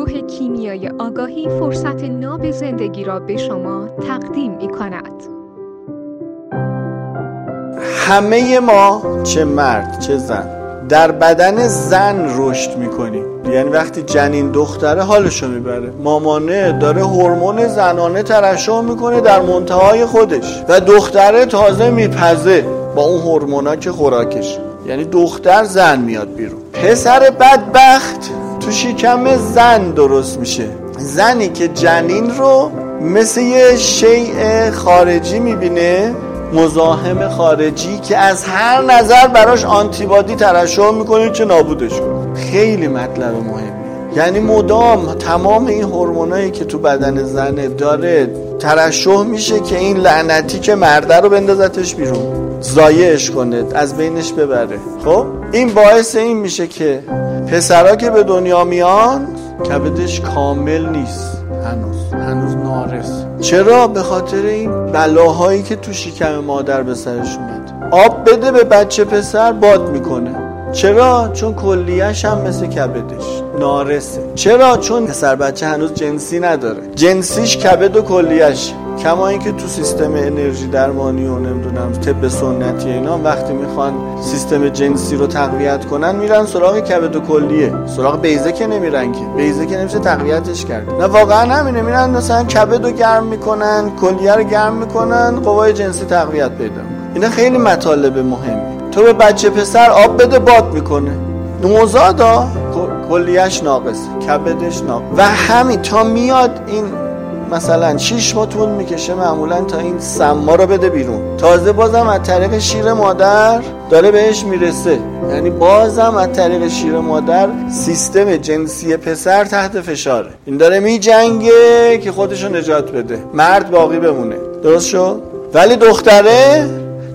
گروه کیمیای آگاهی فرصت ناب زندگی را به شما تقدیم می کند. همه ما چه مرد چه زن در بدن زن رشد می‌کنیم یعنی وقتی جنین دختره حالشو می‌بره. مامانه داره هورمون زنانه ترشح می‌کنه در منتهای خودش. و دختره تازه میپزه با اون هورمونا که خوراکش. یعنی دختر زن میاد بیرون. پسر بدبخت تو شکم زن درست میشه. زنی که جنین رو مثل یه شیء خارجی می‌بینه مزاحم خارجی که از هر نظر براش آنتیبادی ترشح می‌کنه که نابودش کنه. خیلی مطلب مهمی یعنی مدام تمام این هورمونایی که تو بدن زنه داره ترشح میشه که این لعنتی که مرده رو بندازتش بیرون. زایش کنه از بینش ببره. خب؟ این باعث این میشه که پسرا که به دنیا میان کبدش کامل نیست. هنوز. هنوز نارس. چرا؟ به خاطر این بلاهایی که تو شکم مادر به سرش اومد. آب بده به بچه پسر باد می‌کنه. چرا؟ چون کلیهش هم مثل کبدش نارسه. چرا؟ چون پسر بچه هنوز جنسی نداره. جنسیش کبد و کلیهش کما اینکه تو سیستم انرژی درمانی و نمی‌دونم طب سنتی اینا وقتی می‌خوان سیستم جنسی رو تقویت کنن میرن سراغ کبد و کلیه. سراغ بیزه که نمیرن که. بیزه که نمیشه تقویتش کرد. نه واقعا همینه. میرن مثلا کبد رو گرم می‌کنن کلیه رو گرم می‌کنن قوای جنسی تقویت پیدا اینا خیلی مطالب مهمی تو به بچه پسر آب بده باد می‌کنه. نوزادا کلیهش ناقص کبدش ناقص و همین تا میاد این مثلا 6 ماه طول می‌کشه معمولا تا این سما رو بده بیرون. تازه بازم از طریق شیر مادر داره بهش می‌رسه. یعنی بازم از طریق شیر مادر سیستم جنسی پسر تحت فشاره. این داره میجنگه که خودشو نجات بده. مرد باقی بمونه. درست شد؟ ولی دختره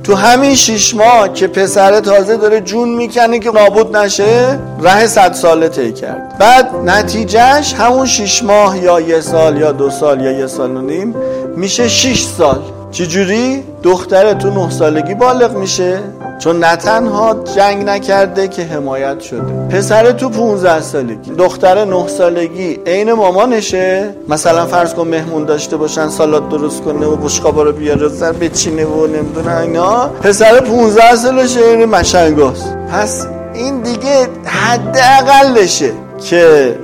تو همین شیش ماه که پسر تازه داره جون می‌کنه که نابود نشه ره صد ساله طی کرد. بعد نتیجهش همون شیش ماه یا یه سال یا دو سال یا یه سال و نیم میشه شیش سال. چجوری؟ دختره تو نه سالگی بالغ میشه. چون نه تنها جنگ نکرده که حمایت شده. پسر تو 15 سالگی دختر 9 سالگی عین مامانشه. مثلا فرض کن مهمون داشته باشن سالات درست کنه و بشقابا رو بیاره سر بچینه و نمی‌دونه اینا. پسر 15 سالشه عین مشنگاست. پس این دیگه حداقلشه که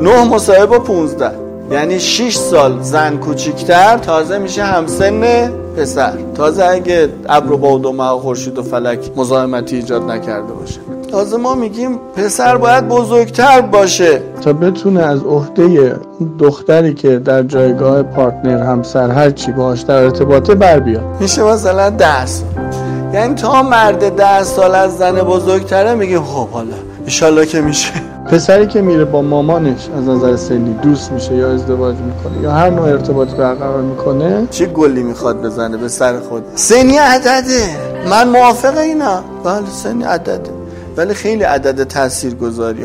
9 مصاحبه با 15 یعنی 6 سال زن کوچیکتر تازه میشه همسن پسر. تازه اگه ابر و باد و ماه خورشید و فلک مزاحمتی ایجاد نکرده باشه. تازه ما میگیم پسر باید بزرگتر باشه. تا بتونه از عهده دختری که در جایگاه پارتنر همسر هر چی باهاش در ارتباطه بر بیاد. میشه مثلا ده سال یعنی تا مرد ده سال از زن بزرگتره میگه خب حالا ایشالله که میشه. پسری که میره با مامانش از نظر سنی دوست میشه یا ازدواج می‌کنه یا هر نوع ارتباطی برقرار می‌کنه؟ چه گلی می‌خواد بزنه به سر خود؟ سنی عدده. من موافق اینا. بله سنی عدده. ولی خیلی عدد تاثیر گذاری